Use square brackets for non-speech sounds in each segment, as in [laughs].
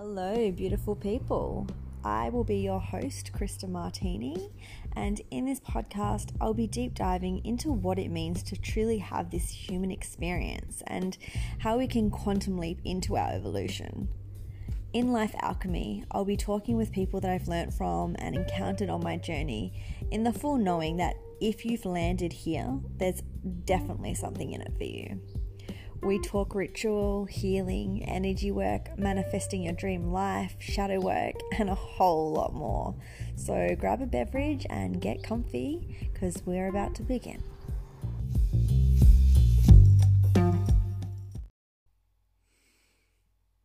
Hello, beautiful people. I will be your host, Krysta Martini, and in this podcast, I'll be deep diving into what it means to truly have this human experience and how we can quantum leap into our evolution. In Life Alchemy, I'll be talking with people that I've learnt from and encountered on my journey in the full knowing that if you've landed here, there's definitely something in it for you. We talk ritual, healing, energy work, manifesting your dream life, shadow work, [laughs] and a whole lot more. So grab a beverage and get comfy because we're about to begin.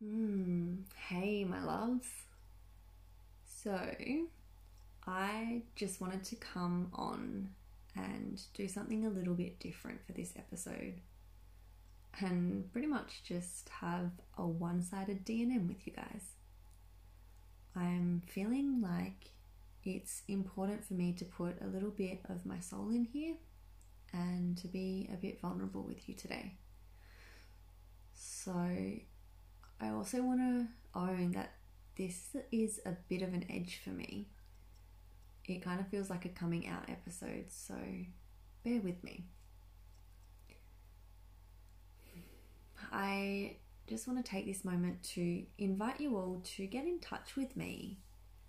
Mm, hey, my loves. So, I just wanted to come on and do something a little bit different for this episode and pretty much just have a one sided DNM with you guys. I'm feeling like it's important for me to put a little bit of my soul in here and to be a bit vulnerable with you today. So, I also want to own that this is a bit of an edge for me. It kind of feels like a coming out episode, so bear with me. I just want to take this moment to invite you all to get in touch with me.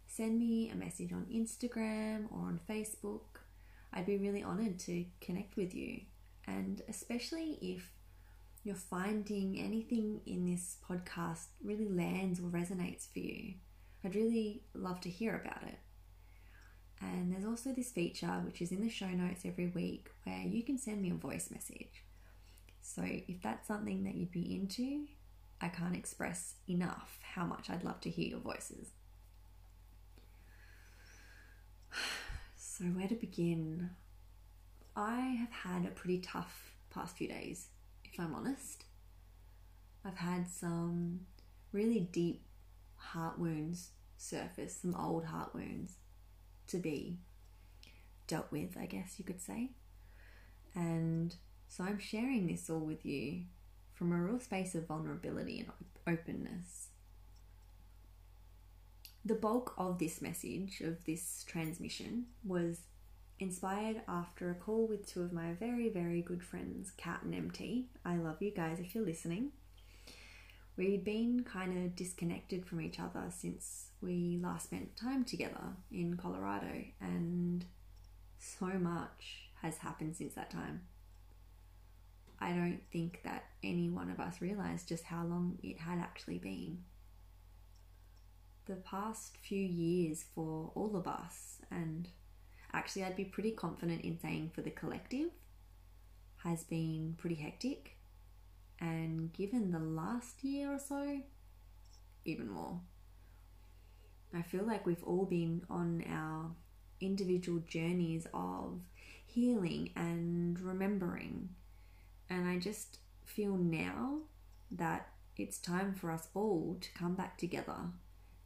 Send me a message on Instagram or on Facebook. I'd be really honored to connect with you. And especially if you're finding anything in this podcast really lands or resonates for you, I'd really love to hear about it. And there's also this feature which is in the show notes every week where you can send me a voice message. So if that's something that you'd be into, I can't express enough how much I'd love to hear your voices. [sighs] So, where to begin? I have had a pretty tough past few days, if I'm honest. I've had some really deep heart wounds surface, some old heart wounds to be dealt with, I guess you could say. And so I'm sharing this all with you from a real space of vulnerability and openness. The bulk of this message, of this transmission, was inspired after a call with two of my very, very good friends, Kat and MT. I love you guys if you're listening. We'd been kind of disconnected from each other since we last spent time together in Colorado, and so much has happened since that time. I don't think that any one of us realized just how long it had actually been. The past few years for all of us, and actually, I'd be pretty confident in saying for the collective, has been pretty hectic. And given the last year or so, even more. I feel like we've all been on our individual journeys of healing and remembering and I just feel now that it's time for us all to come back together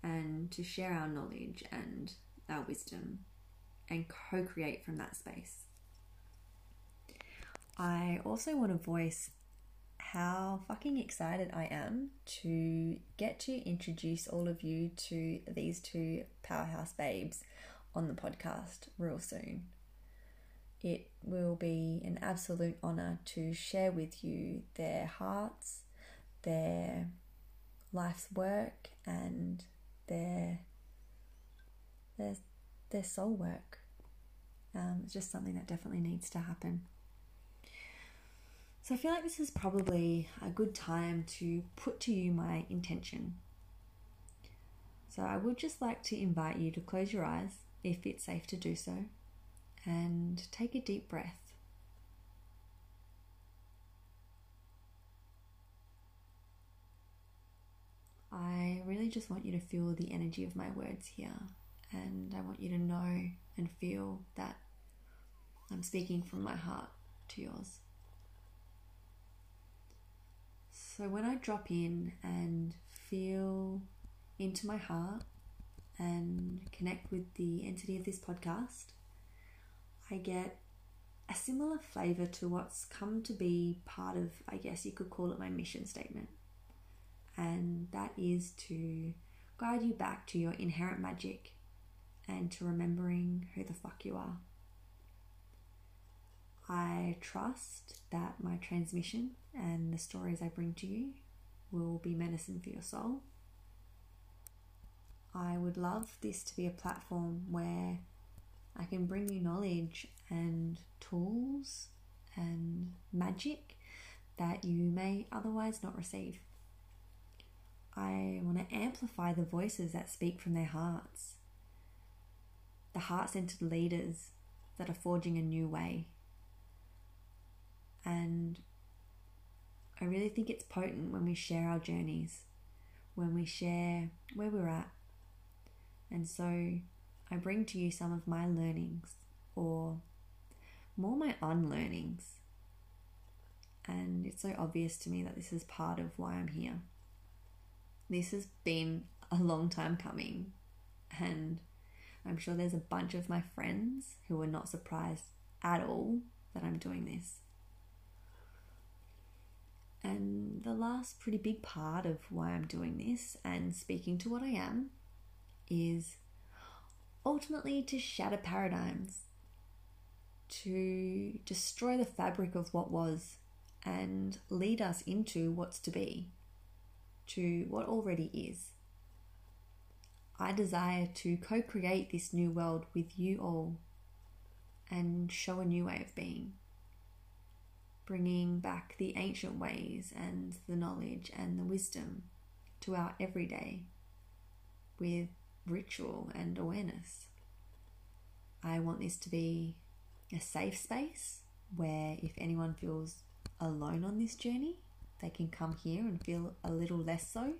and to share our knowledge and our wisdom and co create from that space. I also want to voice how fucking excited I am to get to introduce all of you to these two powerhouse babes on the podcast real soon. It will be an absolute honor to share with you their hearts, their life's work, and their their their soul work. Um, it's just something that definitely needs to happen. So I feel like this is probably a good time to put to you my intention. So I would just like to invite you to close your eyes if it's safe to do so and take a deep breath. I really just want you to feel the energy of my words here, and I want you to know and feel that I'm speaking from my heart to yours. So when I drop in and feel into my heart and connect with the entity of this podcast, I get a similar flavour to what's come to be part of, I guess you could call it my mission statement. And that is to guide you back to your inherent magic and to remembering who the fuck you are. I trust that my transmission and the stories I bring to you will be medicine for your soul. I would love this to be a platform where I can bring you knowledge and tools and magic that you may otherwise not receive. I want to amplify the voices that speak from their hearts, the heart centered leaders that are forging a new way. And I really think it's potent when we share our journeys, when we share where we're at. And so I bring to you some of my learnings or more my unlearnings. And it's so obvious to me that this is part of why I'm here. This has been a long time coming, and I'm sure there's a bunch of my friends who are not surprised at all that I'm doing this. And the last pretty big part of why I'm doing this and speaking to what I am is ultimately to shatter paradigms, to destroy the fabric of what was and lead us into what's to be, to what already is. I desire to co create this new world with you all and show a new way of being bringing back the ancient ways and the knowledge and the wisdom to our everyday with ritual and awareness. I want this to be a safe space where if anyone feels alone on this journey, they can come here and feel a little less so.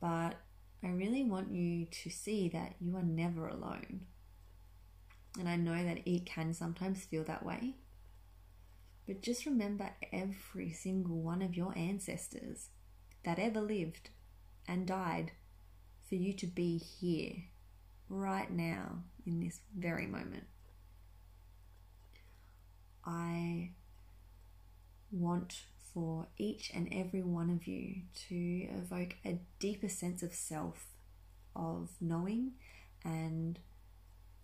But I really want you to see that you are never alone. And I know that it can sometimes feel that way. But just remember every single one of your ancestors that ever lived and died for you to be here right now in this very moment. I want for each and every one of you to evoke a deeper sense of self, of knowing, and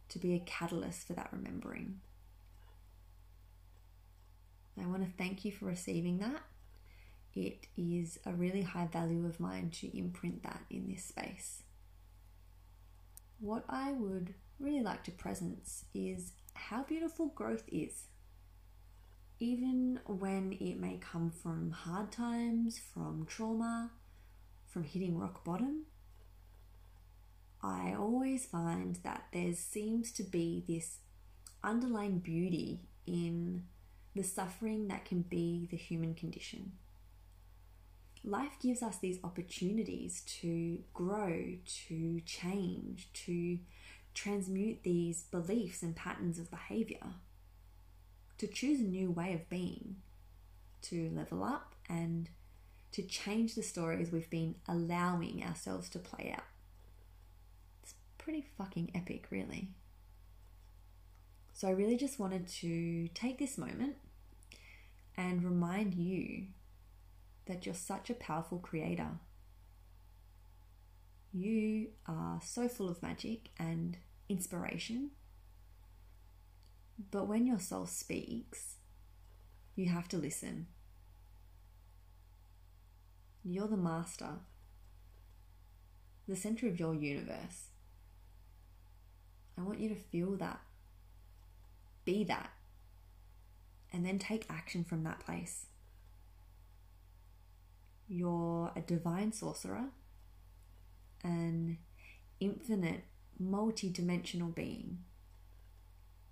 to be a catalyst for that remembering. I want to thank you for receiving that. It is a really high value of mine to imprint that in this space. What I would really like to presence is how beautiful growth is. Even when it may come from hard times, from trauma, from hitting rock bottom, I always find that there seems to be this underlying beauty in the suffering that can be the human condition. Life gives us these opportunities to grow, to change, to transmute these beliefs and patterns of behavior, to choose a new way of being, to level up and to change the stories we've been allowing ourselves to play out. It's pretty fucking epic, really. So, I really just wanted to take this moment and remind you that you're such a powerful creator. You are so full of magic and inspiration. But when your soul speaks, you have to listen. You're the master, the center of your universe. I want you to feel that, be that, and then take action from that place. You're a divine sorcerer, an infinite, multi dimensional being,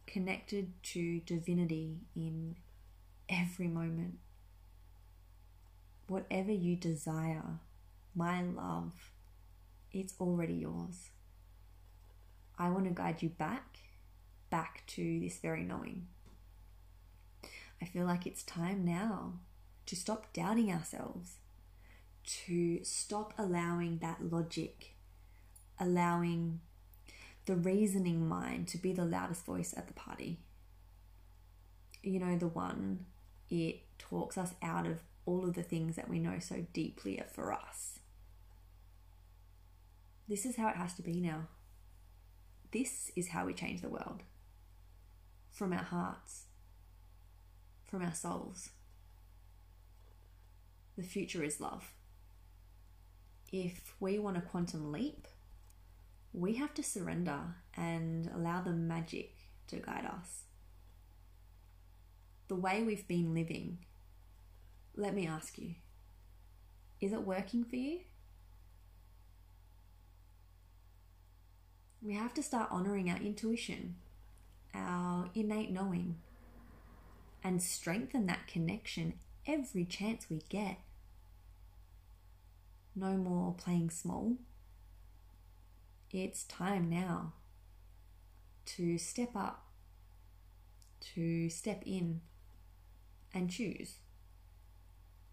connected to divinity in every moment. Whatever you desire, my love, it's already yours. I want to guide you back, back to this very knowing. I feel like it's time now to stop doubting ourselves, to stop allowing that logic, allowing the reasoning mind to be the loudest voice at the party. You know, the one it talks us out of all of the things that we know so deeply are for us. This is how it has to be now. This is how we change the world from our hearts, from our souls. The future is love. If we want a quantum leap, we have to surrender and allow the magic to guide us. The way we've been living, let me ask you, is it working for you? We have to start honoring our intuition, our innate knowing, and strengthen that connection every chance we get. No more playing small. It's time now to step up, to step in and choose.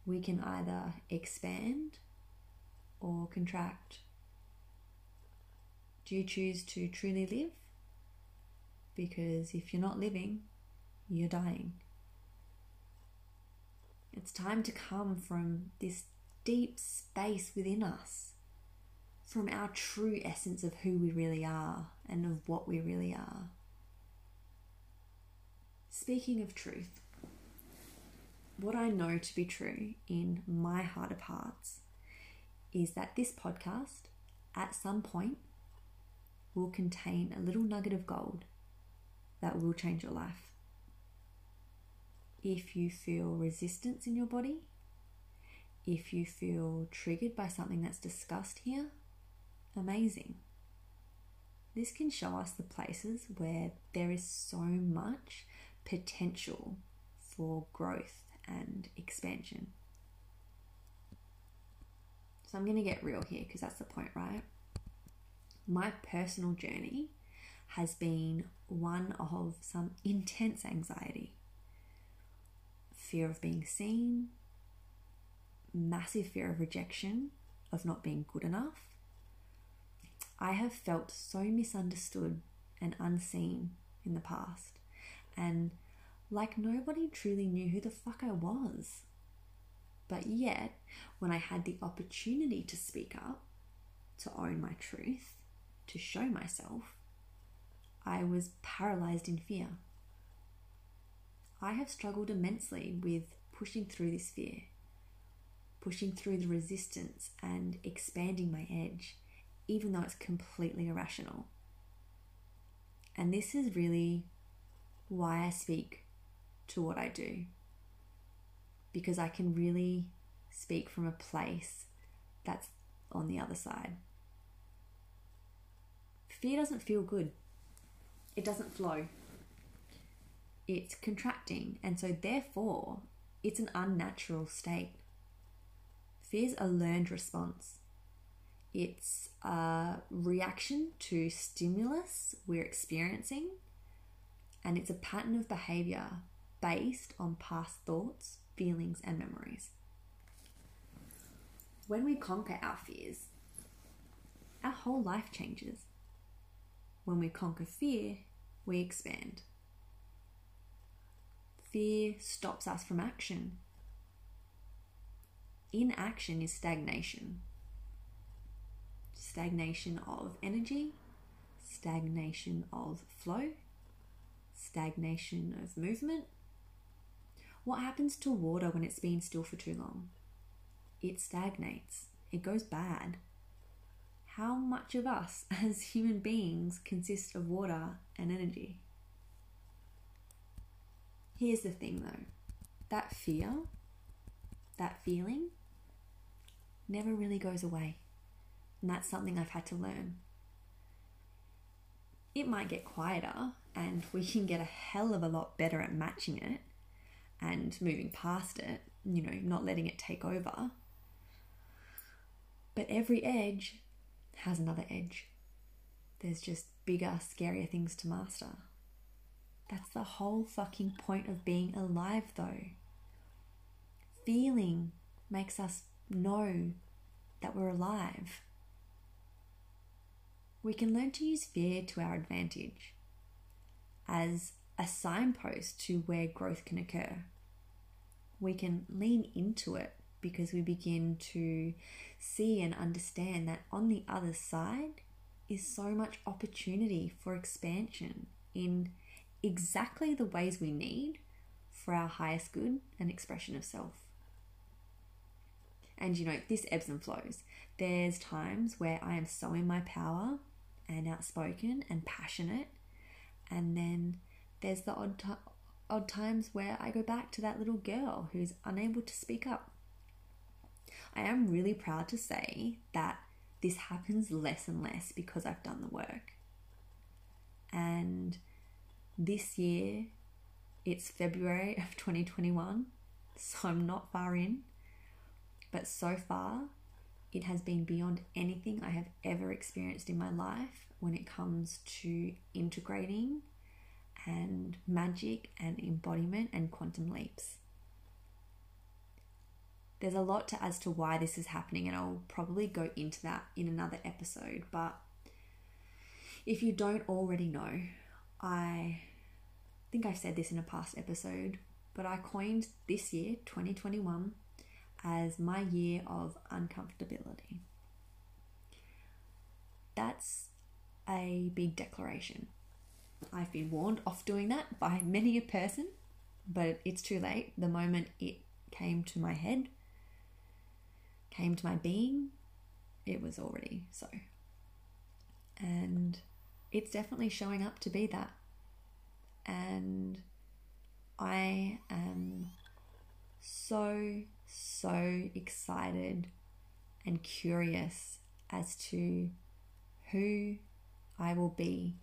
We can either expand or contract. Do you choose to truly live? Because if you're not living, you're dying. It's time to come from this deep space within us, from our true essence of who we really are and of what we really are. Speaking of truth, what I know to be true in my heart of hearts is that this podcast, at some point, will contain a little nugget of gold that will change your life. If you feel resistance in your body, if you feel triggered by something that's discussed here, amazing. This can show us the places where there is so much potential for growth and expansion. So I'm going to get real here because that's the point, right? My personal journey has been one of some intense anxiety, fear of being seen, massive fear of rejection, of not being good enough. I have felt so misunderstood and unseen in the past, and like nobody truly knew who the fuck I was. But yet, when I had the opportunity to speak up, to own my truth, to show myself, I was paralyzed in fear. I have struggled immensely with pushing through this fear pushing through the resistance and expanding my edge, even though it's completely irrational. And this is really why I speak to what I do. Because I can really speak from a place that's on the other side. Fear doesn't feel good, it doesn't flow. It's contracting, and so therefore, it's an unnatural state. Fear's a learned response. It's a reaction to stimulus we're experiencing, and it's a pattern of behavior based on past thoughts, feelings, and memories. When we conquer our fears, our whole life changes. When we conquer fear, we expand. Fear stops us from action inaction is stagnation. Stagnation of energy, stagnation of flow, stagnation of movement. What happens to water when it's been still for too long? It stagnates, it goes bad. How much of us [laughs] as human beings consist of water and energy? Here's the thing though that fear, that feeling, never really goes away. And that's something I've had to learn. It might get quieter, and we can get a hell of a lot better at matching it and moving past it, you know, not letting it take over. But every edge has another edge. There's just bigger, scarier things to master. That's the whole fucking point of being alive, though. Feeling makes us know that we're alive. We can learn to use fear to our advantage as a signpost to where growth can occur. We can lean into it because we begin to see and understand that on the other side is so much opportunity for expansion in exactly the ways we need for our highest good and expression of self. And you know, this ebbs and flows. There's times where I am so in my power and outspoken and passionate, and then there's the odd, t- odd times where I go back to that little girl who's unable to speak up. I am really proud to say that this happens less and less because I've done the work. And this year, it's February of 2021, so I'm not far in. But so far, it has been beyond anything I have ever experienced in my life when it comes to integrating and magic and embodiment and quantum leaps. There's a lot to as to why this is happening, and I'll probably go into that in another episode. But if you don't already know, I think I've said this in a past episode, but I coined this year, 2021, as my year of uncomfortability. That's a big declaration. I've been warned off doing that by many a person, but it's too late. The moment it came to my head, came to my being, it was already so. And it's definitely showing up to be that. And I am so, so excited and curious as to who I will be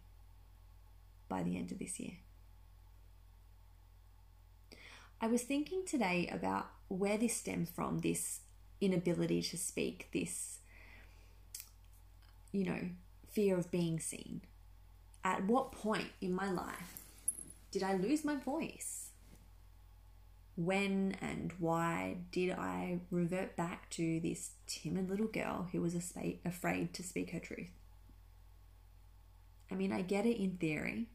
by the end of this year. I was thinking today about where this stems from this inability to speak, this, you know, fear of being seen. At what point in my life did I lose my voice? When and why did I revert back to this timid little girl who was afraid to speak her truth? I mean, I get it in theory,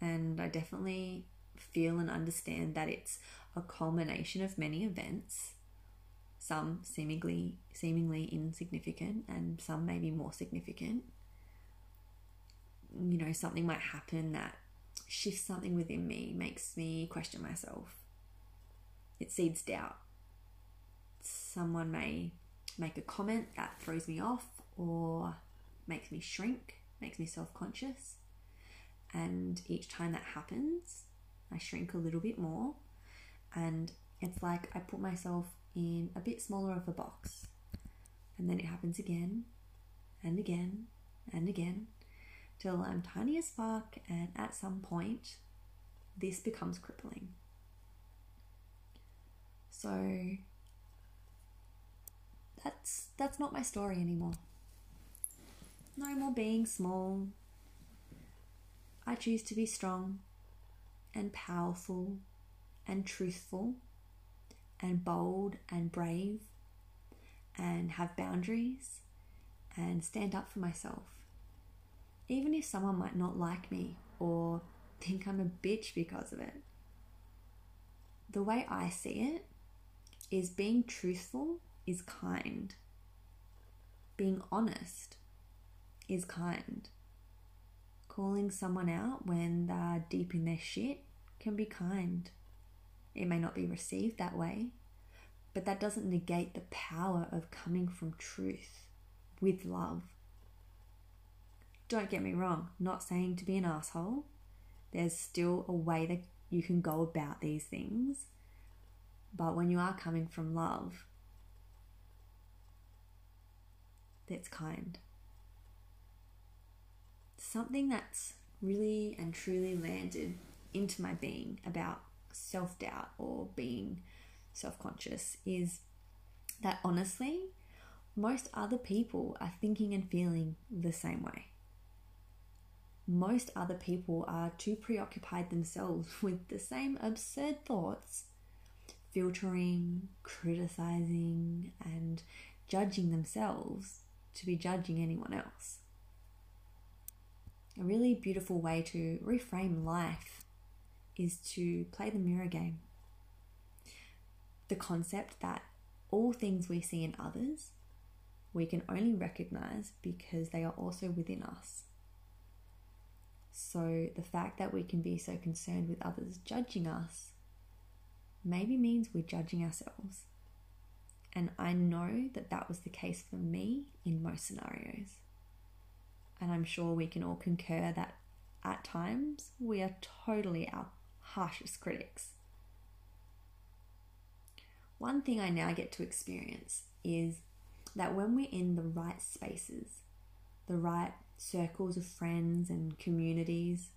and I definitely feel and understand that it's a culmination of many events, some seemingly seemingly insignificant and some maybe more significant. You know, something might happen that shifts something within me, makes me question myself it seeds doubt. Someone may make a comment that throws me off or makes me shrink, makes me self conscious. And each time that happens, I shrink a little bit more. And it's like I put myself in a bit smaller of a box. And then it happens again and again and again till I'm tiny as fuck. And at some point, this becomes crippling. So that's that's not my story anymore. No more being small. I choose to be strong and powerful and truthful and bold and brave and have boundaries and stand up for myself. Even if someone might not like me or think I'm a bitch because of it. The way I see it, is being truthful is kind. Being honest is kind. Calling someone out when they're deep in their shit can be kind. It may not be received that way, but that doesn't negate the power of coming from truth with love. Don't get me wrong, not saying to be an asshole. There's still a way that you can go about these things but when you are coming from love, that's kind. Something that's really and truly landed into my being about self doubt or being self conscious is that honestly, most other people are thinking and feeling the same way. Most other people are too preoccupied themselves [laughs] with the same absurd thoughts filtering, criticizing, and judging themselves to be judging anyone else. A really beautiful way to reframe life is to play the mirror game. The concept that all things we see in others, we can only recognize because they are also within us. So, the fact that we can be so concerned with others judging us maybe means we're judging ourselves. And I know that that was the case for me in most scenarios. And I'm sure we can all concur that at times we are totally our harshest critics. One thing I now get to experience is that when we're in the right spaces, the right circles of friends and communities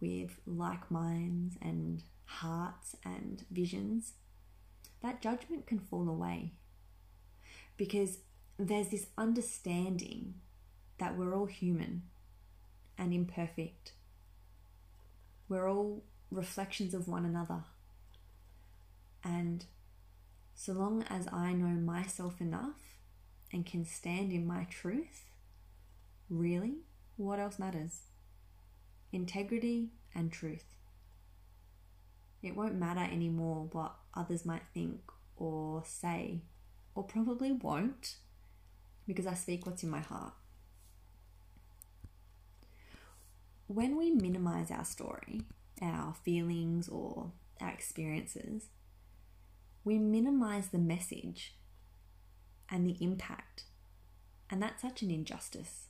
with like minds and hearts and visions, that judgment can fall away because there's this understanding that we're all human and imperfect. We're all reflections of one another. And so long as I know myself enough and can stand in my truth, really, what else matters? Integrity and truth. It won't matter anymore what others might think or say, or probably won't, because I speak what's in my heart. When we minimize our story, our feelings, or our experiences, we minimize the message and the impact, and that's such an injustice.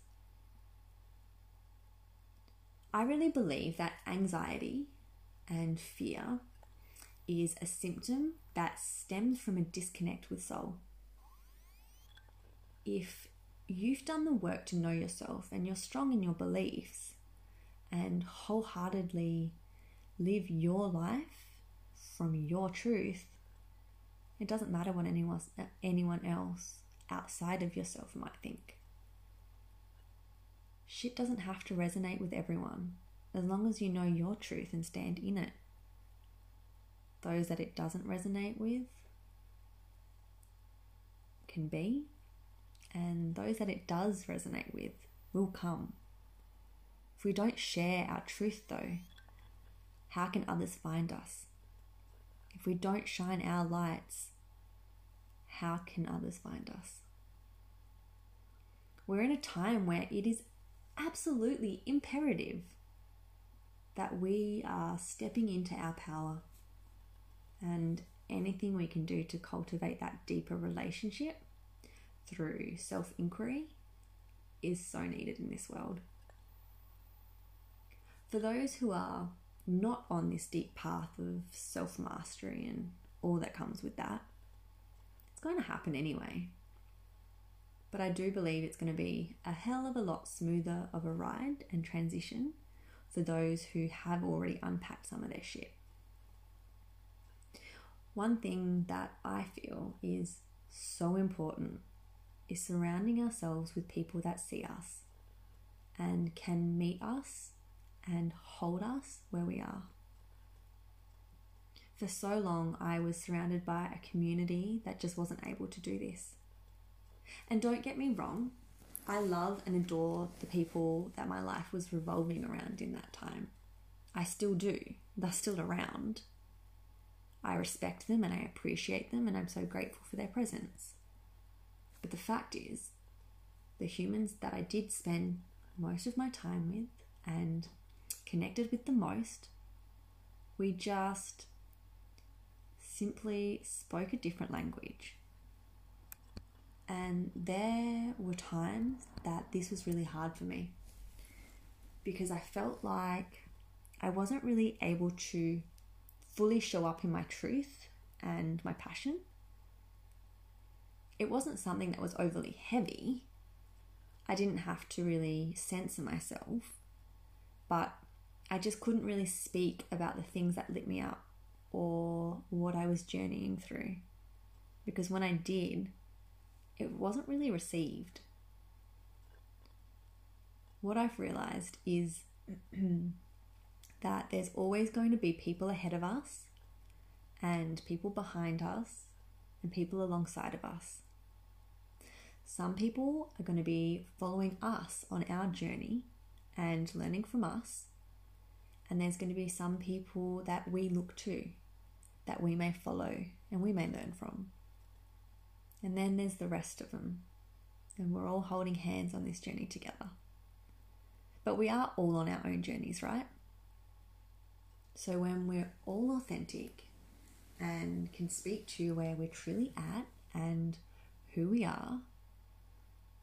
I really believe that anxiety and fear is a symptom that stems from a disconnect with soul. If you've done the work to know yourself and you're strong in your beliefs and wholeheartedly live your life from your truth, it doesn't matter what anyone, anyone else outside of yourself might think. Shit doesn't have to resonate with everyone as long as you know your truth and stand in it. Those that it doesn't resonate with can be, and those that it does resonate with will come. If we don't share our truth, though, how can others find us? If we don't shine our lights, how can others find us? We're in a time where it is absolutely imperative that we are stepping into our power and anything we can do to cultivate that deeper relationship through self inquiry is so needed in this world. For those who are not on this deep path of self mastery and all that comes with that, it's going to happen anyway. But I do believe it's going to be a hell of a lot smoother of a ride and transition for those who have already unpacked some of their shit. One thing that I feel is so important is surrounding ourselves with people that see us and can meet us and hold us where we are. For so long, I was surrounded by a community that just wasn't able to do this. And don't get me wrong, I love and adore the people that my life was revolving around in that time. I still do. They're still around. I respect them and I appreciate them and I'm so grateful for their presence. But the fact is, the humans that I did spend most of my time with and connected with the most, we just simply spoke a different language. And there were times that this was really hard for me because I felt like I wasn't really able to fully show up in my truth and my passion. It wasn't something that was overly heavy. I didn't have to really censor myself, but I just couldn't really speak about the things that lit me up or what I was journeying through. Because when I did, it wasn't really received. What I've realized is [clears throat] that there's always going to be people ahead of us, and people behind us, and people alongside of us. Some people are going to be following us on our journey and learning from us, and there's going to be some people that we look to, that we may follow and we may learn from. And then there's the rest of them. And we're all holding hands on this journey together. But we are all on our own journeys, right? So when we're all authentic and can speak to where we're truly at and who we are,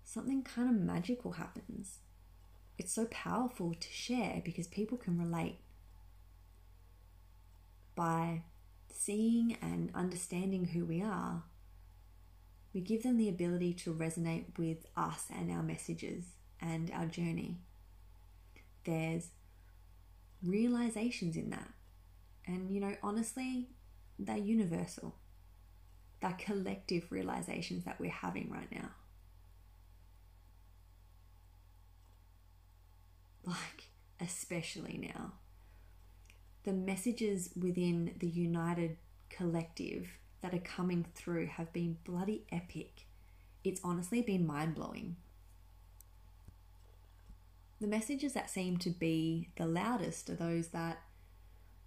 something kind of magical happens. It's so powerful to share because people can relate by seeing and understanding who we are. We give them the ability to resonate with us and our messages and our journey. There's realizations in that. And, you know, honestly, they're universal. They're collective realizations that we're having right now. Like, especially now. The messages within the United Collective that are coming through have been bloody epic. It's honestly been mind blowing. The messages that seem to be the loudest are those that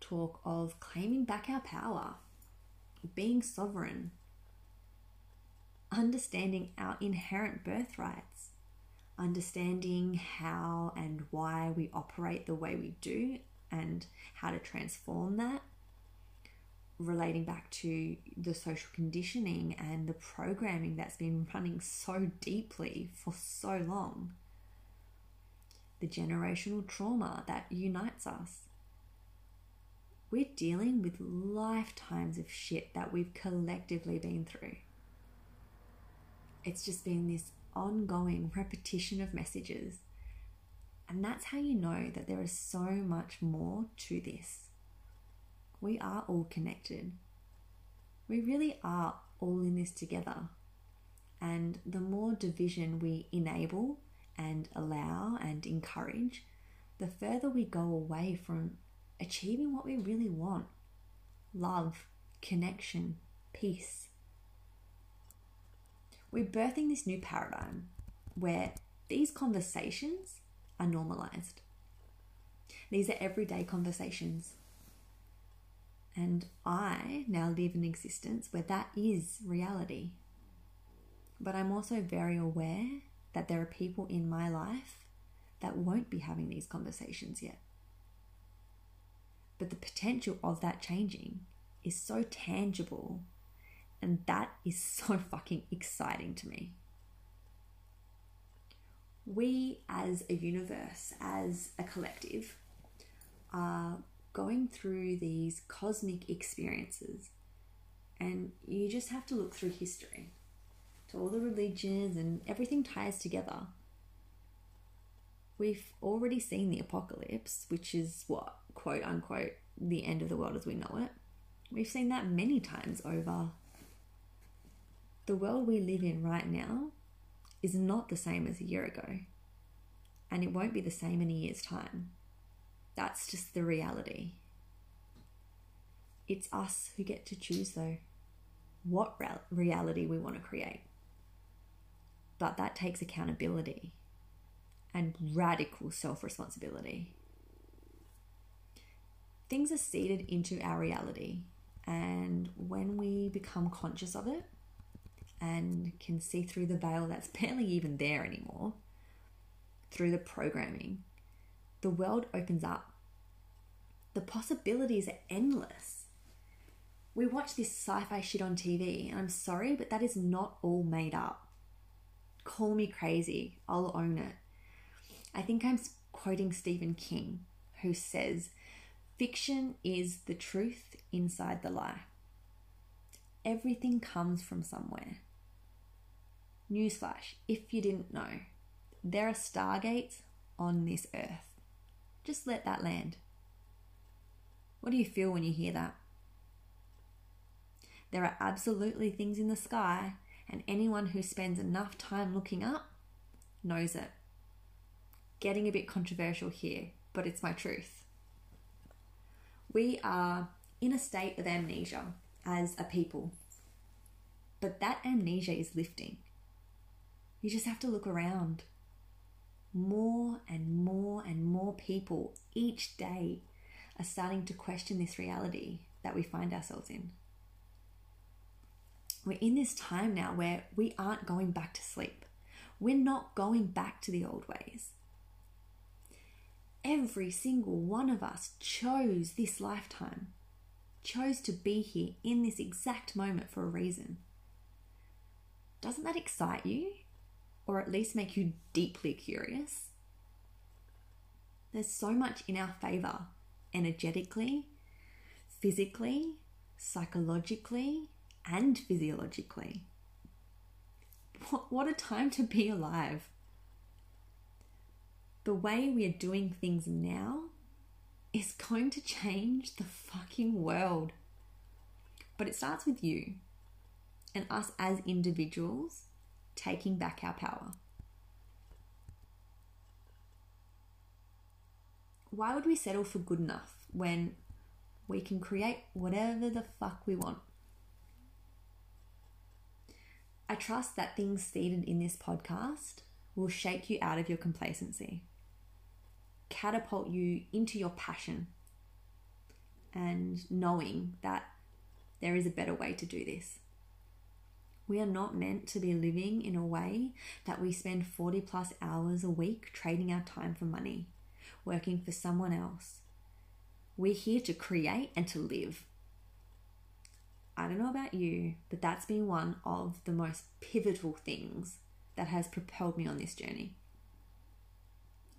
talk of claiming back our power, being sovereign, understanding our inherent birthrights, understanding how and why we operate the way we do and how to transform that, relating back to the social conditioning and the programming that's been running so deeply for so long the generational trauma that unites us. We're dealing with lifetimes of shit that we've collectively been through. It's just been this ongoing repetition of messages. And that's how you know that there is so much more to this. We are all connected. We really are all in this together. And the more division we enable and allow and encourage, the further we go away from achieving what we really want love, connection, peace. We're birthing this new paradigm where these conversations are normalized. These are everyday conversations. And I now live an existence where that is reality. But I'm also very aware that there are people in my life that won't be having these conversations yet. But the potential of that changing is so tangible, and that is [laughs] so fucking exciting to me. We, as a universe, as a collective, are going through these cosmic experiences, and you just have to look through history to all the religions and everything ties together. We've already seen the apocalypse, which is what, quote unquote, the end of the world as we know it. We've seen that many times over. The world we live in right now is not the same as a year ago, and it won't be the same in a year's time. That's just the reality. It's us who get to choose, though, what reality we want to create. But that takes accountability and radical self responsibility. Things are seeded into our reality, and when we become conscious of it and can see through the veil that's [laughs] barely even there anymore, through the programming, the world opens up. The possibilities are endless. We watch this sci fi shit on TV, and I'm sorry, but that is not all made up. Call me crazy, I'll own it. I think I'm quoting Stephen King, who says, Fiction is the truth inside the lie. Everything comes from somewhere. Newsflash if you didn't know, there are stargates on this earth. Just let that land. What do you feel when you hear that? There are absolutely things in the sky and anyone who spends enough time looking up knows it. Getting a bit controversial here, but it's my truth. We are in a state of amnesia as a people, but that amnesia is lifting. You just have to look around. More and more and more people each day are starting to question this reality that we find ourselves in we're in this time now where we aren't going back to sleep. We're not going back to the old ways. Every single one of us chose this lifetime, chose to be here in this exact moment for a reason. Doesn't that excite you? Or at least make you deeply curious? There's so much in our favor energetically, physically, psychologically, and physiologically. What a time to be alive! The way we are doing things now is going to change the fucking world. But it starts with you and us as individuals taking back our power. Why would we settle for good enough when we can create whatever the fuck we want? I trust that things stated in this podcast will shake you out of your complacency, catapult you into your passion, and knowing that there is a better way to do this. We are not meant to be living in a way that we spend 40 plus hours a week trading our time for money, working for someone else. We're here to create and to live. I don't know about you, but that's been one of the most pivotal things that has propelled me on this journey.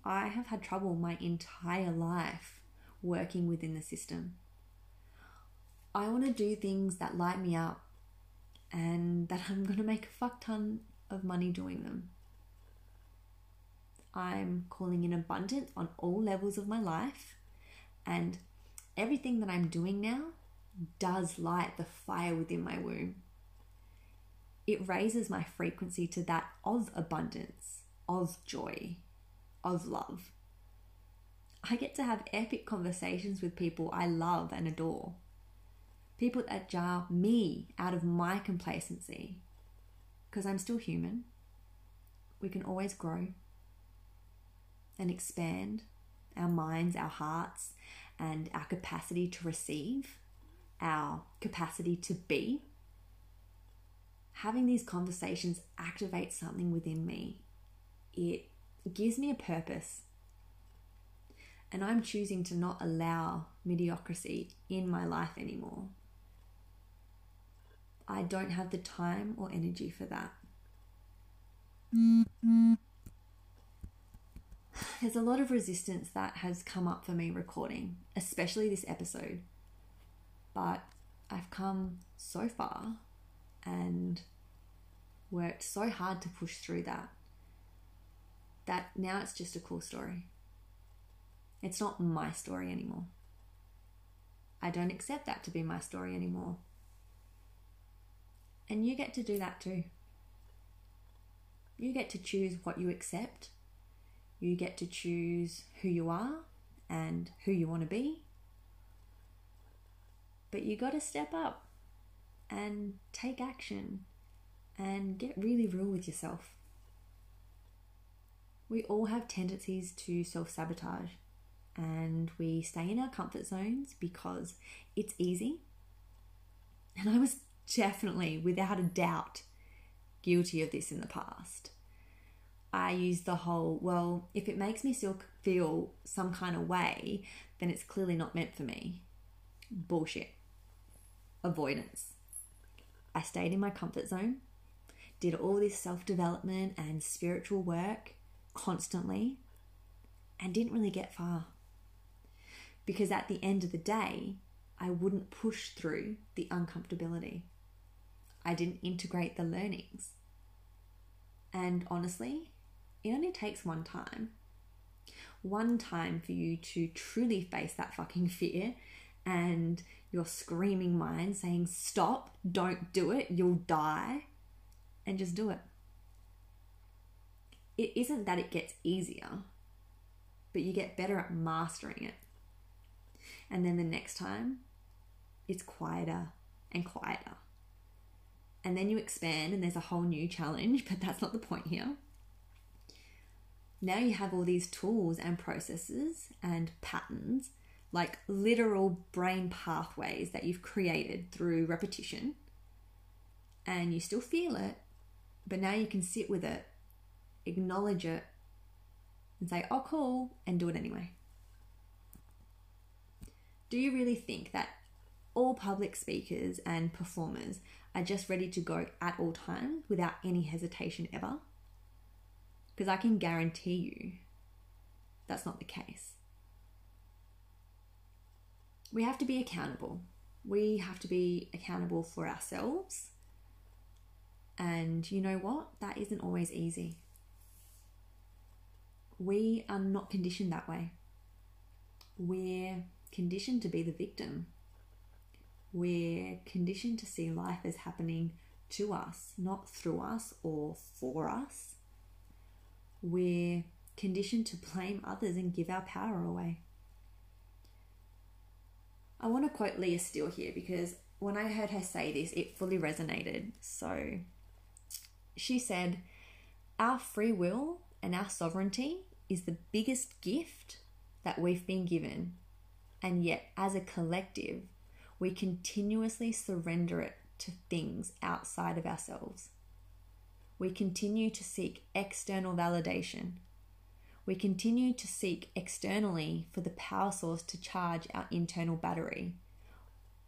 I have had trouble my entire life working within the system. I want to do things that light me up and that I'm going to make a fuck ton of money doing them. I'm calling in abundance on all levels of my life, and everything that I'm doing now does light the fire within my womb. It raises my frequency to that of abundance, of joy, of love. I get to have epic conversations with people I love and adore. People that jar me out of my complacency. Because I'm still human. We can always grow and expand our minds, our hearts, and our capacity to receive our capacity to be, having these conversations activates something within me. It gives me a purpose. And I'm choosing to not allow mediocrity in my life anymore. I don't have the time or energy for that. [sighs] There's a lot of resistance that has come up for me recording, especially this episode. But I've come so far and worked so hard to push through that that now it's just a cool story. It's not my story anymore. I don't accept that to be my story anymore. And you get to do that too. You get to choose what you accept. You get to choose who you are and who you want to be but you got to step up and take action and get really real with yourself. We all have tendencies to self sabotage and we stay in our comfort zones because it's easy. And I was definitely, without a doubt, guilty of this in the past. I used the whole, well, if it makes me still feel some kind of way, then it's clearly not meant for me. Bullshit avoidance. I stayed in my comfort zone, did all this self development and spiritual work constantly, and didn't really get far. Because at the end of the day, I wouldn't push through the uncomfortability. I didn't integrate the learnings. And honestly, it only takes one time. One time for you to truly face that fucking fear and your screaming mind saying, Stop, don't do it, you'll die, and just do it. It isn't that it gets easier, but you get better at mastering it. And then the next time, it's quieter and quieter. And then you expand, and there's a whole new challenge, but that's not the point here. Now you have all these tools and processes and patterns like literal brain pathways that you've created through repetition. and you still feel it, but now you can sit with it, acknowledge it, and say, oh, cool, and do it anyway. Do you really think that all public speakers and performers are just ready to go at all times without any hesitation ever? Because I can guarantee you that's not the case. We have to be accountable. We have to be accountable for ourselves. And you know what? That isn't always easy. We are not conditioned that way. We're conditioned to be the victim. We're conditioned to see life as happening to us, not through us or for us. We're conditioned to blame others and give our power away. I want to quote Leah Steele here because when I heard her say this, it fully resonated. So she said, Our free will and our sovereignty is the biggest gift that we've been given, and yet as a collective, we continuously surrender it to things outside of ourselves. We continue to seek external validation. We continue to seek externally for the power source to charge our internal battery,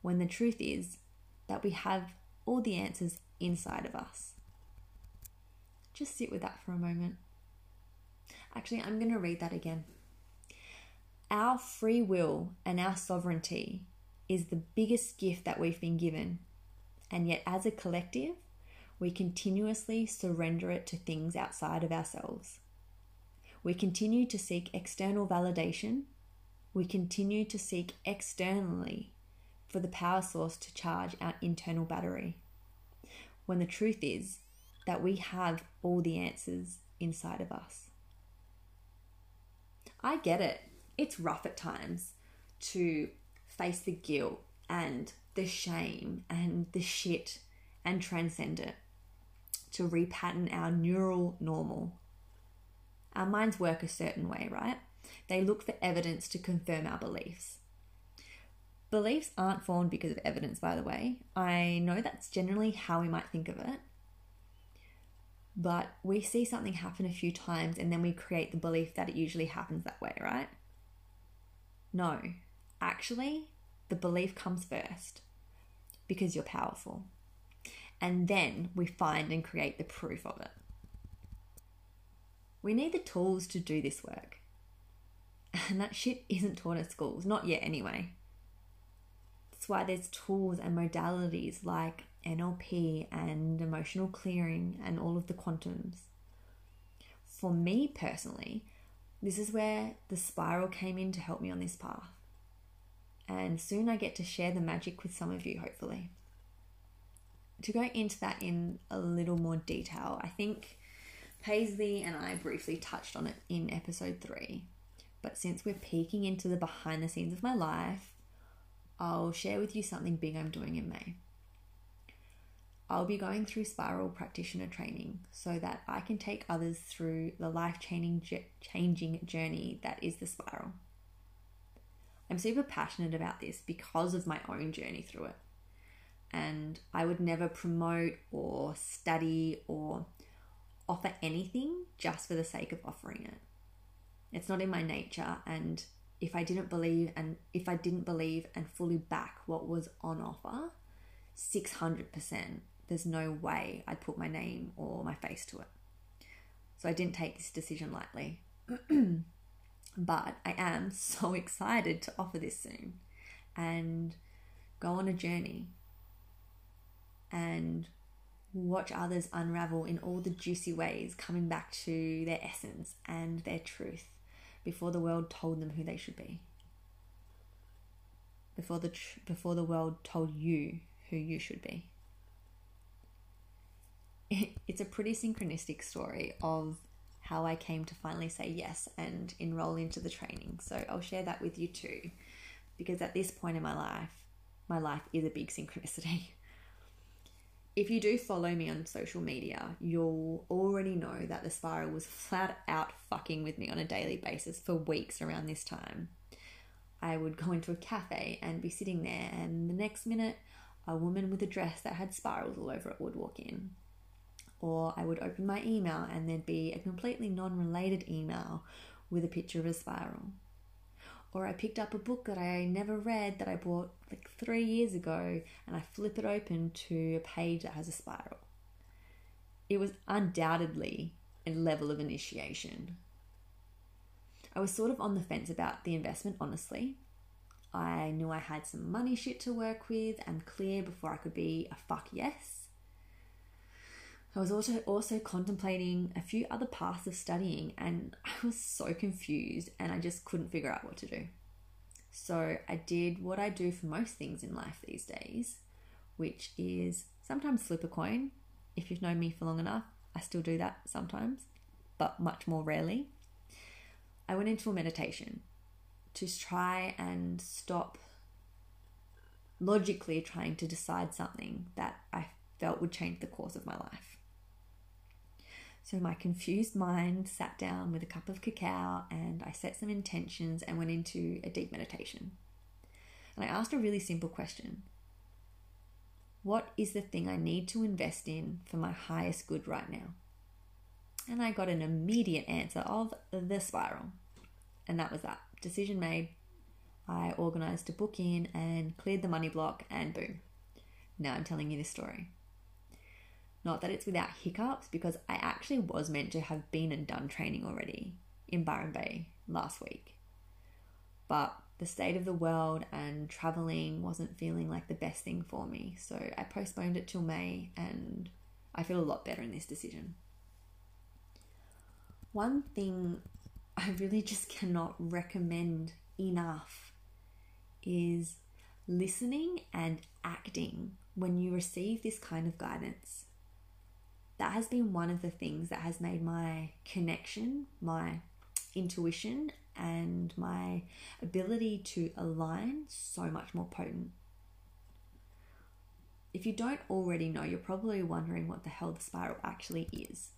when the truth is that we have all the answers inside of us. Just sit with that for a moment. Actually, I'm going to read that again. Our free will and our sovereignty is the biggest gift that we've been given. And yet, as a collective, we continuously surrender it to things outside of ourselves. We continue to seek external validation. We continue to seek externally for the power source to charge our internal battery. When the truth is that we have all the answers inside of us. I get it. It's rough at times to face the guilt and the shame and the shit and transcend it, to repattern our neural normal. Our minds work a certain way, right? They look for evidence to confirm our beliefs. Beliefs aren't formed because of evidence, by the way. I know that's generally how we might think of it. But we see something happen a few times and then we create the belief that it usually happens that way, right? No, actually, the belief comes first because you're powerful. And then we find and create the proof of it. We need the tools to do this work. And that shit isn't taught at schools, not yet anyway. That's why there's tools and modalities like NLP and emotional clearing and all of the quantums. For me personally, this is where the spiral came in to help me on this path. And soon I get to share the magic with some of you, hopefully. To go into that in a little more detail, I think Paisley and I briefly touched on it in episode three. But since we're peeking into the behind the scenes of my life, I'll share with you something big I'm doing in May. I'll be going through spiral practitioner training so that I can take others through the life changing journey that is the spiral. I'm super passionate about this because of my own journey through it. And I would never promote or study or offer anything just for the sake of offering it. It's not in my nature and if I didn't believe and if I didn't believe and fully back what was on offer, 600% there's no way I'd put my name or my face to it. So I didn't take this decision lightly. [clears throat] but I am [laughs] so excited to offer this soon and go on a journey and watch others unravel in all the juicy ways, coming back to their essence and their truth before the world told them who they should be. Before the tr- before the world told you who you should be [laughs] it's a pretty synchronistic story of how I came to finally say yes and enroll into the training. So I'll share that with you too, because at this point in my life, my life is a big synchronicity. If you do follow me on social media, you'll already know that the spiral was flat out fucking with me on a daily basis for weeks around this time. I would go into a cafe and be sitting there, and the next minute a woman with a dress that had spirals all over it would walk in. Or I would open my email and there'd be a completely non related email with a picture of a spiral. Or I picked up a book that I never read that I bought like three years ago and I flip it open to a page that has a spiral. It was undoubtedly a level of initiation. I was sort of on the fence about the investment, honestly. I knew I had some money shit to work with and clear before I could be a fuck yes. I was also also contemplating a few other paths of studying and I was so confused and I just couldn't figure out what to do. So I did what I do for most things in life these days, which is sometimes flip a coin. If you've known me for long enough, I still do that sometimes, but much more rarely. I went into a meditation to try and stop logically trying to decide something that I felt would change the course of my life. So my confused mind sat down with a cup of cacao and I set some intentions and went into a deep meditation. And I asked a really simple question What is the thing I need to invest in for my highest good right now? And I got an immediate answer of the spiral. And that was that. Decision made. I organized a book in and cleared the money block, and boom. Now I'm telling you this story. Not that it's without hiccups, because I actually was meant to have been and done training already in Byron Bay last week. But the state of the world and traveling wasn't feeling like the best thing for me, so I postponed it till May, and I feel a lot better in this decision. One thing I really [laughs] just cannot recommend enough is listening and acting when you receive this kind of guidance. That has been one of the things that has made my connection, my intuition, and my ability to align so much more potent. If you don't already know, you're probably wondering what the hell the spiral actually is.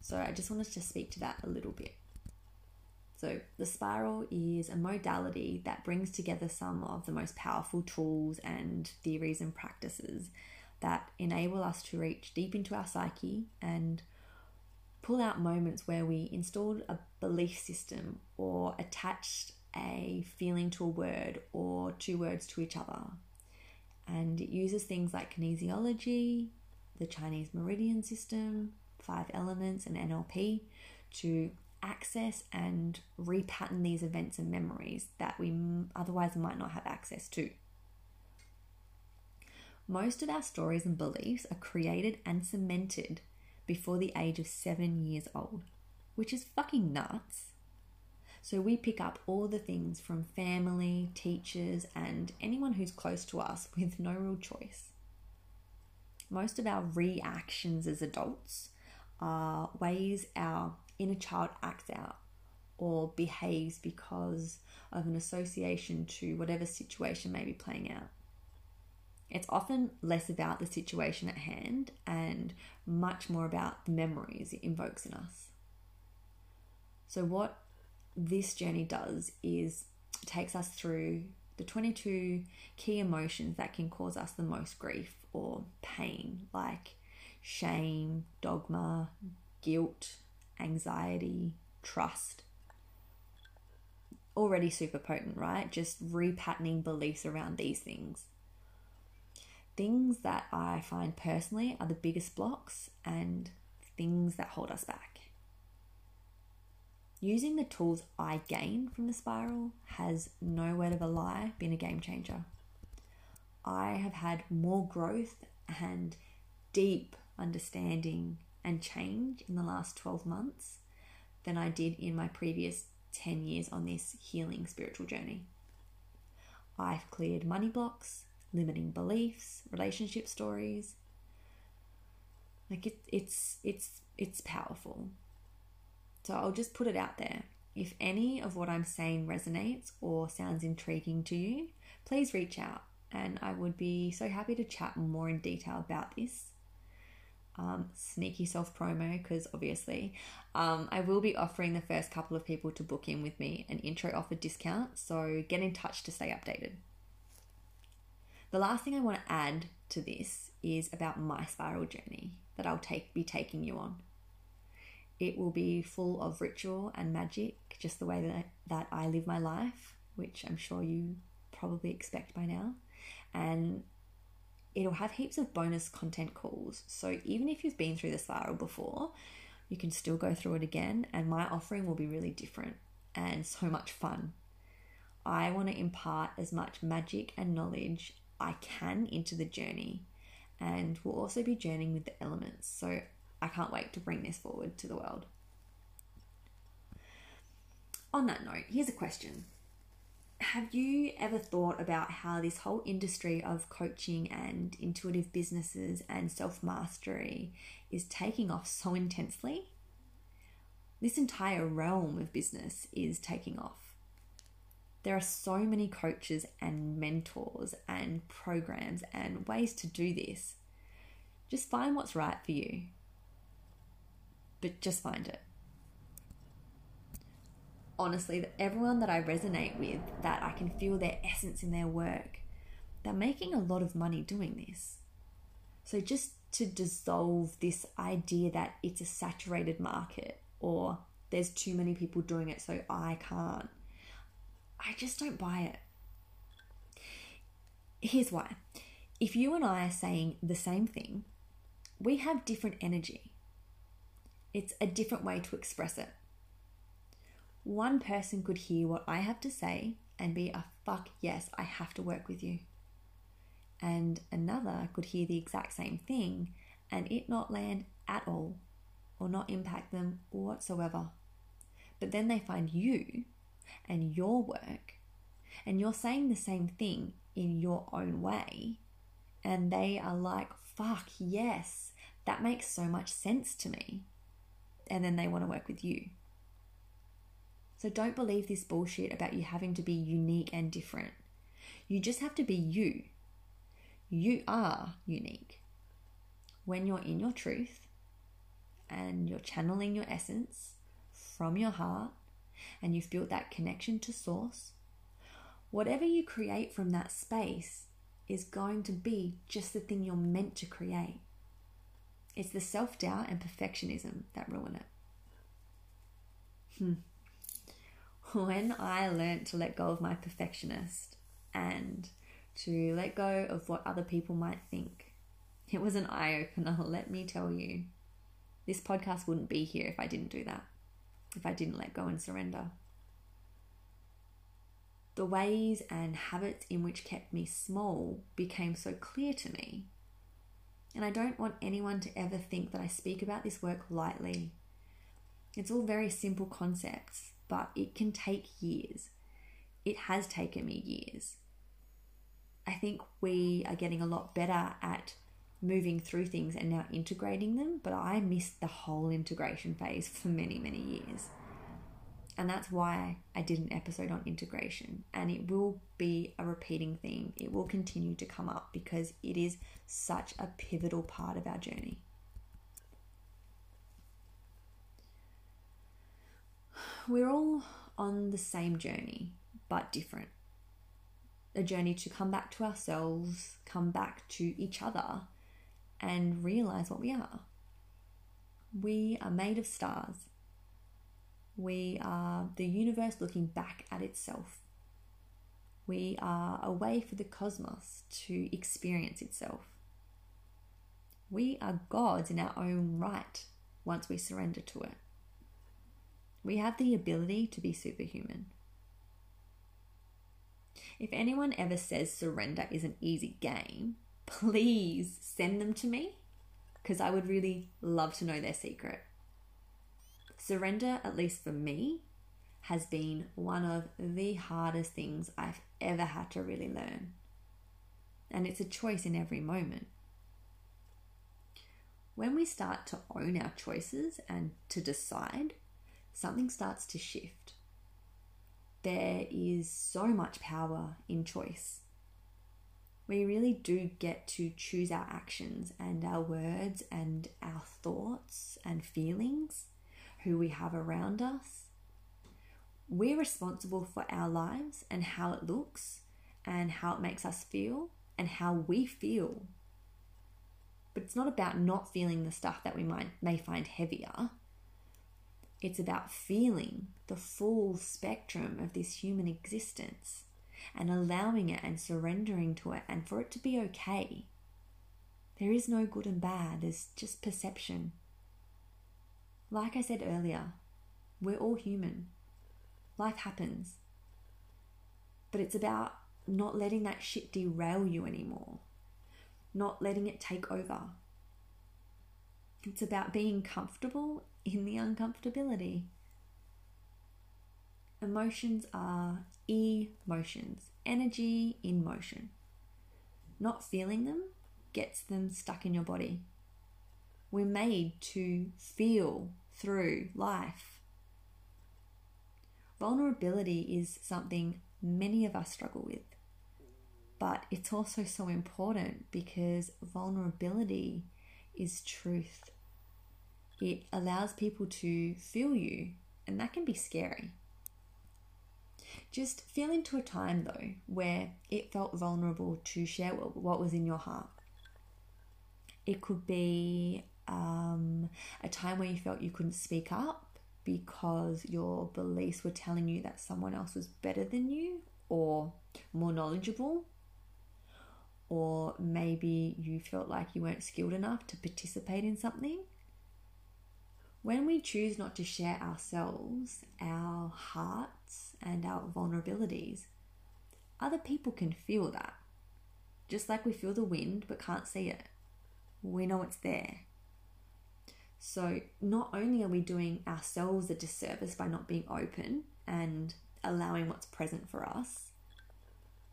So I just wanted to speak to that a little bit. So, the spiral is a modality that brings together some of the most powerful tools and theories and practices that enable us to reach deep into our psyche and pull out moments where we installed a belief system or attached a feeling to a word or two words to each other. And it uses things like kinesiology, the Chinese meridian system, five elements, and NLP to access and repattern these events and memories that we otherwise might not have access to. Most of our stories and beliefs are created and cemented before the age of seven years old, which is fucking nuts. So we pick up all the things from family, teachers, and anyone who's close to us [laughs] with no real choice. Most of our reactions as adults are ways our inner child acts out or behaves because of an association to whatever situation may be playing out. It's often less about the situation at hand and much more about the memories it invokes in us. So, what this journey does is takes us through the 22 key emotions that can cause us the most grief or pain, like shame, dogma, guilt, anxiety, trust. Already super potent, right? Just repatterning beliefs around these things. Things that I find personally are the biggest blocks and things that hold us back. Using the tools I gained from the spiral has no word of a lie been a game changer. I have had more growth and deep understanding and change in the last 12 months than I did in my previous 10 years on this healing spiritual journey. I've cleared money blocks, limiting beliefs, relationship stories. Like it, it's it's it's powerful. So I'll just put it out there. If any of what I'm saying resonates or sounds intriguing to you, please reach out and I would be so happy to chat more in detail about this um, sneaky self promo because obviously um, I will be offering the first couple of people to book in with me an intro offer discount. So get in touch to stay updated. The last thing I want to add to this is about my spiral journey that I'll take be taking you on. It will be full of ritual and magic, just the way that, that I live my life, which I'm sure you probably expect by now. And it'll have heaps of bonus content calls. So even if you've been through the spiral before, you can still go through it again. And my offering will be really different and so much fun. I want to impart as much magic and knowledge I can into the journey. And we'll also be journeying with the elements. So I can't wait to bring this forward to the world. On that note, here's a question Have you ever thought about how this whole industry of coaching and intuitive businesses and self mastery is taking off so intensely? This entire realm of business is taking off. There are so many coaches and mentors and programs and ways to do this. Just find what's right for you but just find it. Honestly, everyone that I resonate with, that I can feel their essence in their work, they're making a lot of money doing this. So just to dissolve this idea that it's a saturated market or there's too many people doing it, so I can't. I just don't buy it. Here's why. If you and I are saying the same thing, we have different energy. It's a different way to express it. One person could hear what I have to say and be a fuck yes, I have to work with you. And another could hear the exact same thing and it not land at all or not impact them whatsoever. But then they find you and your work and you're saying the same thing in your own way and they are like, fuck yes, that makes so much sense to me and then they want to work with you. So don't believe this bullshit about you having to be unique and different. You just have to be you. You are unique. When you're in your truth and you're channeling your essence from your heart and you've built that connection to source, whatever you create from that space is going to be just the thing you're meant to create. It's the self doubt and perfectionism that ruin it. Hmm. When I learned to let go of my perfectionist and to let go of what other people might think, it was an eye opener, let me tell you. This podcast wouldn't be here if I didn't do that, if I didn't let go and surrender. The ways and habits in which kept me small became so clear to me and I don't want anyone to ever think that I speak about this work lightly. It's all very simple concepts, but it can take years. It has taken me years. I think we are getting a lot better at moving through things and now integrating them, but I missed the whole integration phase for many, many years. And that's why I did an episode on integration. And it will be a repeating theme. It will continue to come up because it is such a pivotal part of our journey. We're all on the same journey, but different. A journey to come back to ourselves, come back to each other, and realize what we are. We are made of stars we are the universe looking back at itself. We are a way for the cosmos to experience itself. We are gods in our own right once we surrender to it. We have the ability to be superhuman. If anyone ever says surrender is an easy game, please send them to me because I would really love to know their secret. Surrender, at least for me, has been one of the hardest things I've ever had to really learn. And it's a choice in every moment. When we start to own our choices and to decide, something starts to shift. There is so much power in choice. We really do get to choose our actions and our words and our thoughts and feelings who we have around us. We're responsible for our lives and how it looks and how it makes us feel. and how we feel. But it's not about not feeling the stuff that we might may find heavier. It's about feeling the full spectrum of this human existence and allowing it and surrendering to it and for it to be okay. There is no good and bad, there's just perception. Like I said earlier, we're all human. Life happens. But it's about not letting that shit derail you anymore, not letting it take over. It's about being comfortable in the uncomfortability. Emotions are emotions, energy in motion. Not feeling them gets them stuck in your body. We're made to feel through life. Vulnerability is something many of us struggle with, but it's also so important because vulnerability is truth. It allows people to feel you, and that can be scary. Just feel into a time though where it felt vulnerable to share what was in your heart. It could be um, a time where you felt you couldn't speak up because your beliefs were telling you that someone else was better than you or more knowledgeable. Or maybe you felt like you weren't skilled enough to participate in something. When we choose not to share ourselves, our hearts, and our vulnerabilities, other people can feel that. Just like we feel the wind but can't see it, we know it's there. So, not only are we doing ourselves a disservice by not being open and allowing what's present for us,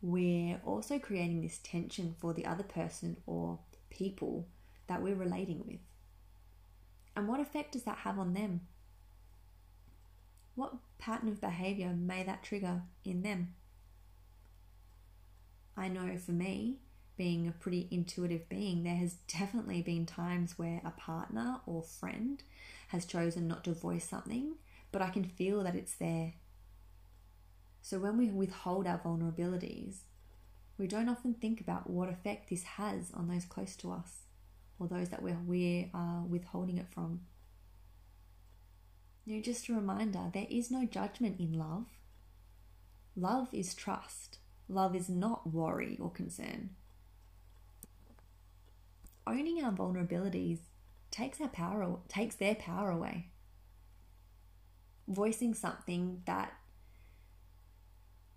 we're also creating this tension for the other person or people that we're relating with. And what effect does that have on them? What pattern of behavior may that trigger in them? I know for me, being a pretty intuitive being, there has definitely been times where a partner or friend has chosen not to voice something, but I can feel that it's there. So when we withhold our vulnerabilities, we don't often think about what effect this has on those close to us or those that we're, we are uh, withholding it from. You know, just a reminder there is no judgment in love. Love is trust. Love is not worry or concern. Owning our vulnerabilities takes our power takes their power away. Voicing something that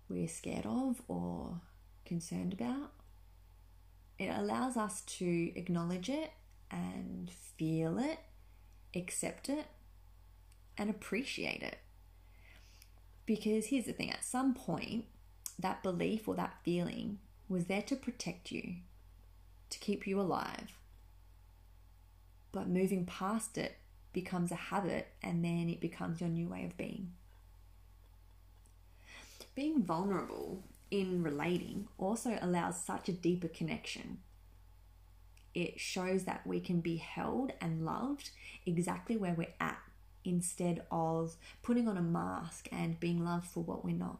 we're scared of or concerned about it allows us to acknowledge it and feel it, accept it, and appreciate it. Because here's the thing at some point, that belief or that feeling was there to protect you, to keep you alive. But moving past it becomes a habit and then it becomes your new way of being. Being vulnerable in relating also allows such a deeper connection. It shows that we can be held and loved exactly where we're at instead of putting on a mask and being loved for what we're not.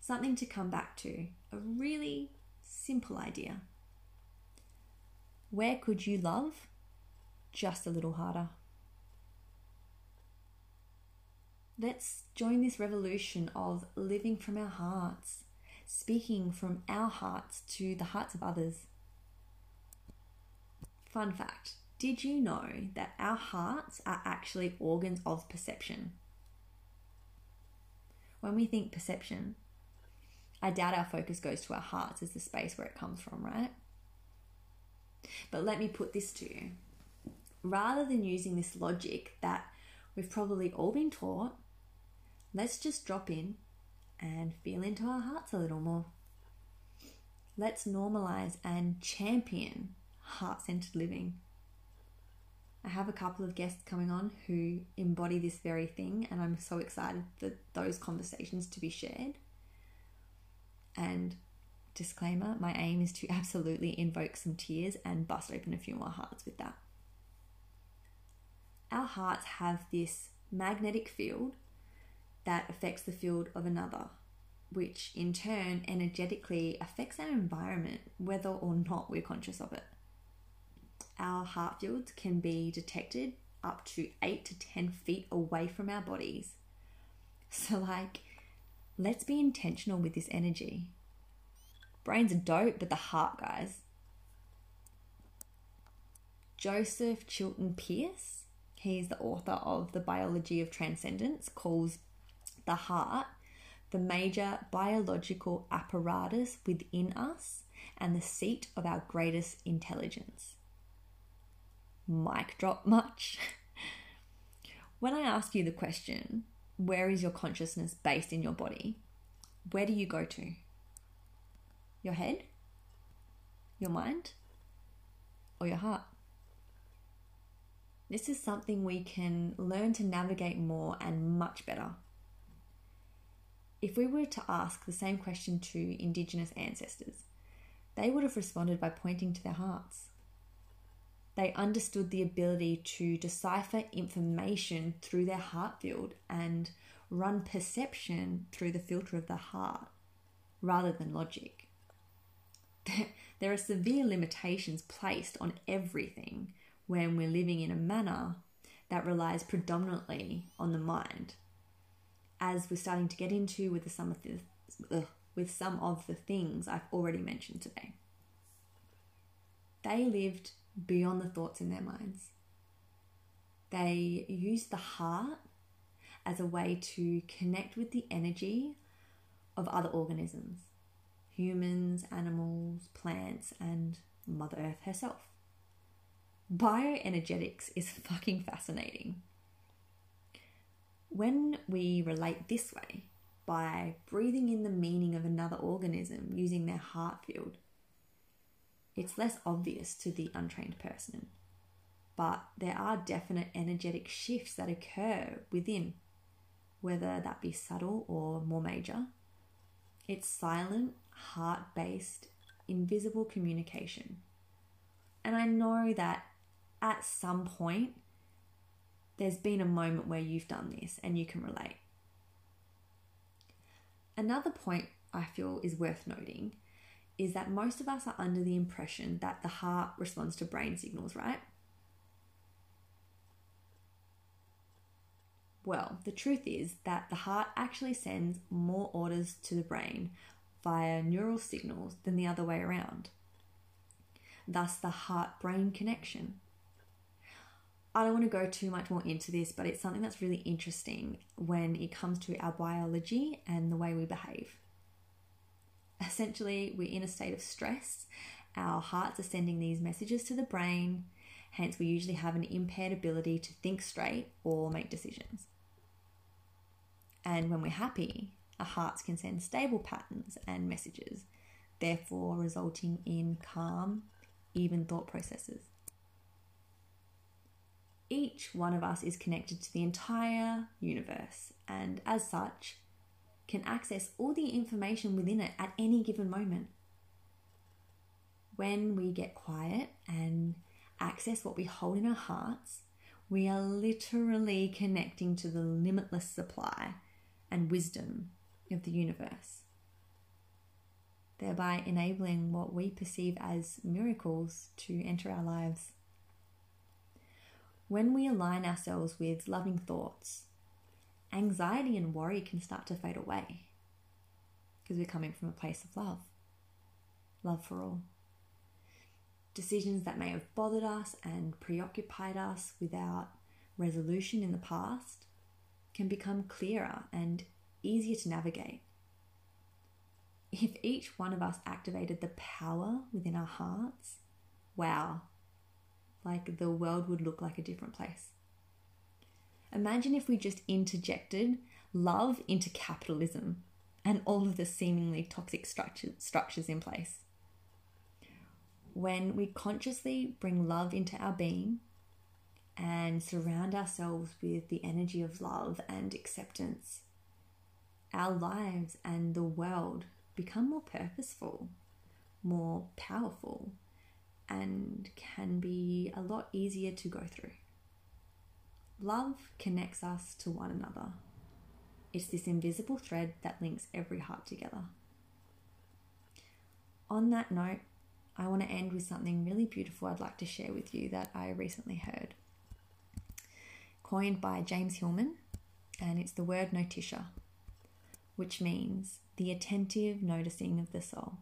Something to come back to, a really simple idea. Where could you love just a little harder? Let's join this revolution of living from our hearts, speaking from our hearts to the hearts of others. Fun fact Did you know that our hearts are actually organs of perception? When we think perception, I doubt our focus goes to our hearts as the space where it comes from, right? But let me put this to you. Rather than using this logic that we've probably all been taught let's just drop in and feel into our hearts a little more. Let's normalize and champion heart centered living. I have a couple of guests coming on who embody this very thing, and I'm so excited for those conversations to be shared. And disclaimer my aim is to [laughs] absolutely invoke some tears and bust open a few more hearts with that. Our hearts have this magnetic field that affects the field of another. which in turn energetically affects our environment, whether or not we're conscious of it. Our heart fields can be detected up to 8 to 10 feet away from our bodies. [laughs] So, like, let's be intentional with this energy. Brains are dope, but the heart, guys. Joseph Chilton Pearce, he's the author of The Biology of Transcendence, calls the heart the major biological apparatus within us and the seat of our greatest intelligence. Mic drop much? [laughs] when I ask you the question, where is your consciousness based in your body? Where do you go to? Your head? Your mind? Or your heart? This is something we can learn to navigate more and much better. If we were to ask the same question to Indigenous ancestors, they would have responded by pointing to their hearts. They understood the ability to decipher information through their heart field and run perception through the filter of the heart rather than logic. [laughs] There are severe limitations placed on everything when we're living in a manner that relies predominantly on the mind. As we're starting to get into with some of the, ugh, with some of the things I've already mentioned today. They lived beyond the thoughts in their minds. They used the heart as a way to connect with the energy of other organisms humans, animals, plants, and Mother Earth herself. Bioenergetics is [laughs] fucking fascinating. When we relate this way, by breathing in the meaning of another organism using their heart field, it's less obvious to the untrained person. But there are definite energetic shifts that occur within, whether that be subtle or more major. It's silent, heart based, invisible communication. And I know that at some point, there's been a moment where you've done this and you can relate. Another point I feel is worth noting is that most of us are under the impression that the heart responds to brain signals, right? Well, the truth is that the heart actually sends more orders to the brain via neural signals than the other way around. Thus, the heart brain connection. I don't want to go too much more into this, but it's something that's really interesting when it comes to our biology and the way we behave. Essentially, we're in a state of stress. Our hearts are sending these messages to the brain, hence, we usually have an impaired ability to think straight or make decisions. And when we're happy, our hearts can send stable patterns and messages, therefore, resulting in calm, even thought processes each one of us is connected to the entire universe and, as such, can access all the information within it at any given moment. When we get quiet and access what we hold in our hearts, we are literally connecting to the limitless supply and wisdom of the universe, thereby enabling what we perceive as miracles to enter our lives. When we align ourselves with loving thoughts, anxiety and worry can start to fade away because we're coming from a place of love, love for all. Decisions that may have bothered us and preoccupied us without resolution in the past can become clearer and easier to navigate. If each one of us activated the power within our hearts, wow, like the world would look like a different place. Imagine if we just interjected love into capitalism and all of the seemingly toxic structure, structures in place. When we consciously bring love into our being and surround ourselves with the energy of love and acceptance, our lives and the world become more purposeful, more powerful, and can be a lot easier to go through. Love connects us to one another. It's this invisible thread that links every heart together. On that note, I want to end with something really beautiful I'd like to share with you that I recently heard. Coined by James Hillman, and it's the word notitia, which means the attentive noticing of the soul.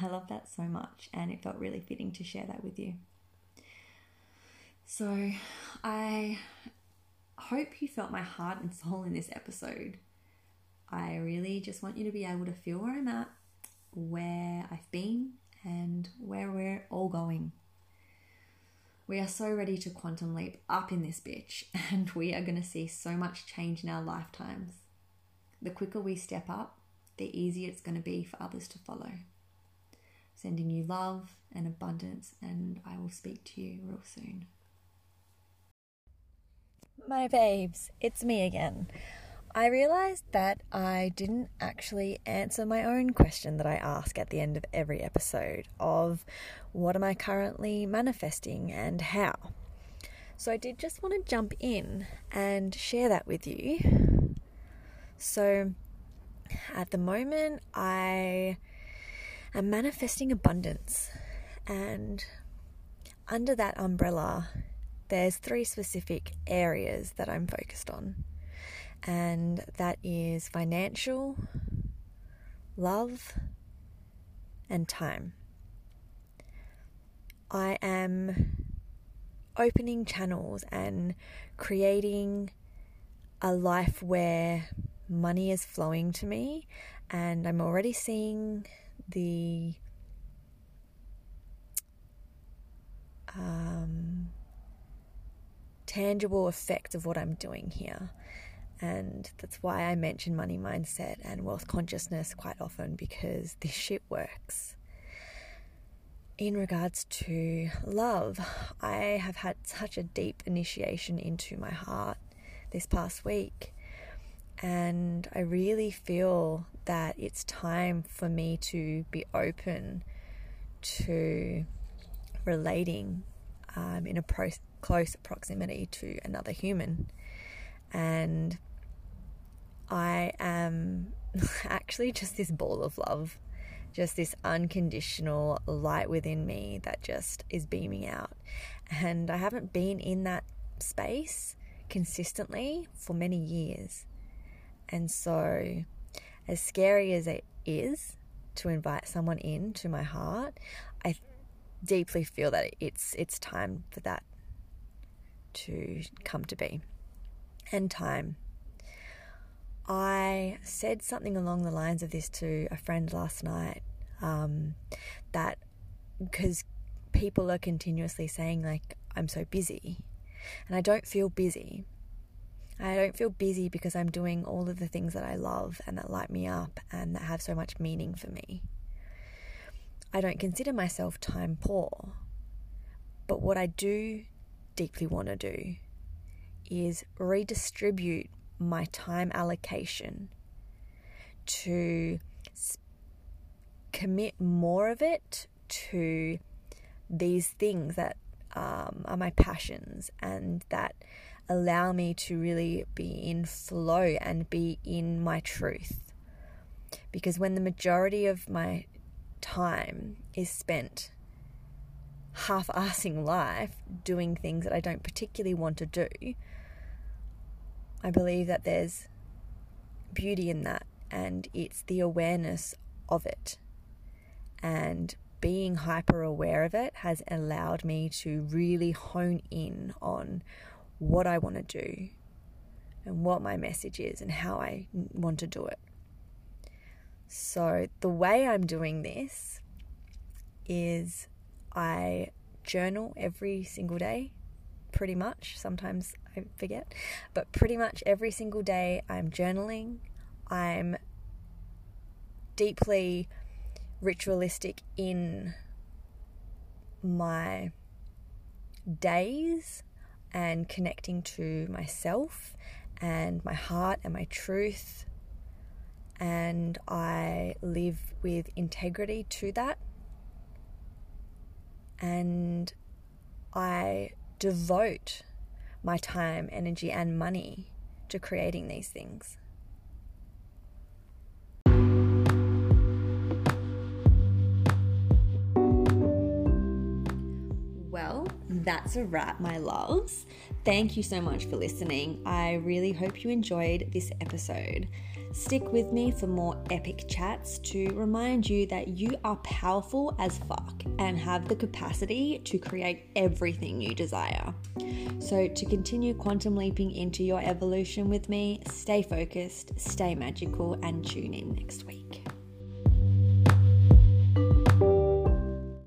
I love that so much, and it felt really fitting to share that with you. So, I hope you felt my heart and soul in this episode. I really just want you to be able to feel where I'm at, where I've been, and where we're all going. We are so ready to quantum leap up in this bitch, [laughs] and we are going to see so much change in our lifetimes. The quicker we step up, the easier it's going to be for others to follow. Sending you love and abundance, and I will speak to you real soon. My babes, it's me again. I realized that I didn't actually answer my own question that I ask at the end of every episode of what am I currently manifesting and how. So I did just want to jump in and share that with you. So at the moment, I am manifesting abundance, and under that umbrella, there's three specific areas that I'm focused on and that is financial, love, and time. I am opening channels and creating a life where money is flowing to me, and I'm already seeing the um, tangible effect of what I'm doing here. And that's why I mention money mindset and wealth consciousness quite often because this shit works. In regards to love, I have had such a deep initiation into my heart this past week. And I really feel that it's time for me to be open to relating um, in a pro- close proximity to another human. And I am [laughs] actually just this ball of love, just this unconditional light within me that just is beaming out. And I haven't been in that space consistently for many years. And so, as scary as it is to invite someone in to my heart, I deeply feel that it's it's time for that to come to be. And time I said something along the lines of this to a friend last night um, that because people are continuously saying, like, I'm so busy, and I don't feel busy. I don't feel busy because I'm doing all of the things that I love and that light me up and that have so much meaning for me. I don't consider myself time poor. But what I do deeply want to do is redistribute my time allocation to commit more of it to these things that um, are my passions and that allow me to really be in flow and be in my truth. Because when the majority of my time is spent half assing life doing things that I don't particularly want to do, I believe that there's beauty in that, and it's the awareness of it. And being hyper aware of it has allowed me to really hone in on what I want to do and what my message is and how I want to do it. So, the way I'm doing this is I journal every single day, pretty much. Sometimes I forget. But pretty much every single day, I'm journaling. I'm deeply ritualistic in my days and connecting to myself and my heart and my truth. And I live with integrity to that. And I devote my time, energy, and money to creating these things. That's a wrap, my loves. Thank you so much for listening. I really hope you enjoyed this episode. Stick with me for more epic chats to remind you that you are powerful as fuck and have the capacity to create everything you desire. So, to continue quantum leaping into your evolution with me, stay focused, stay magical, and tune in next week.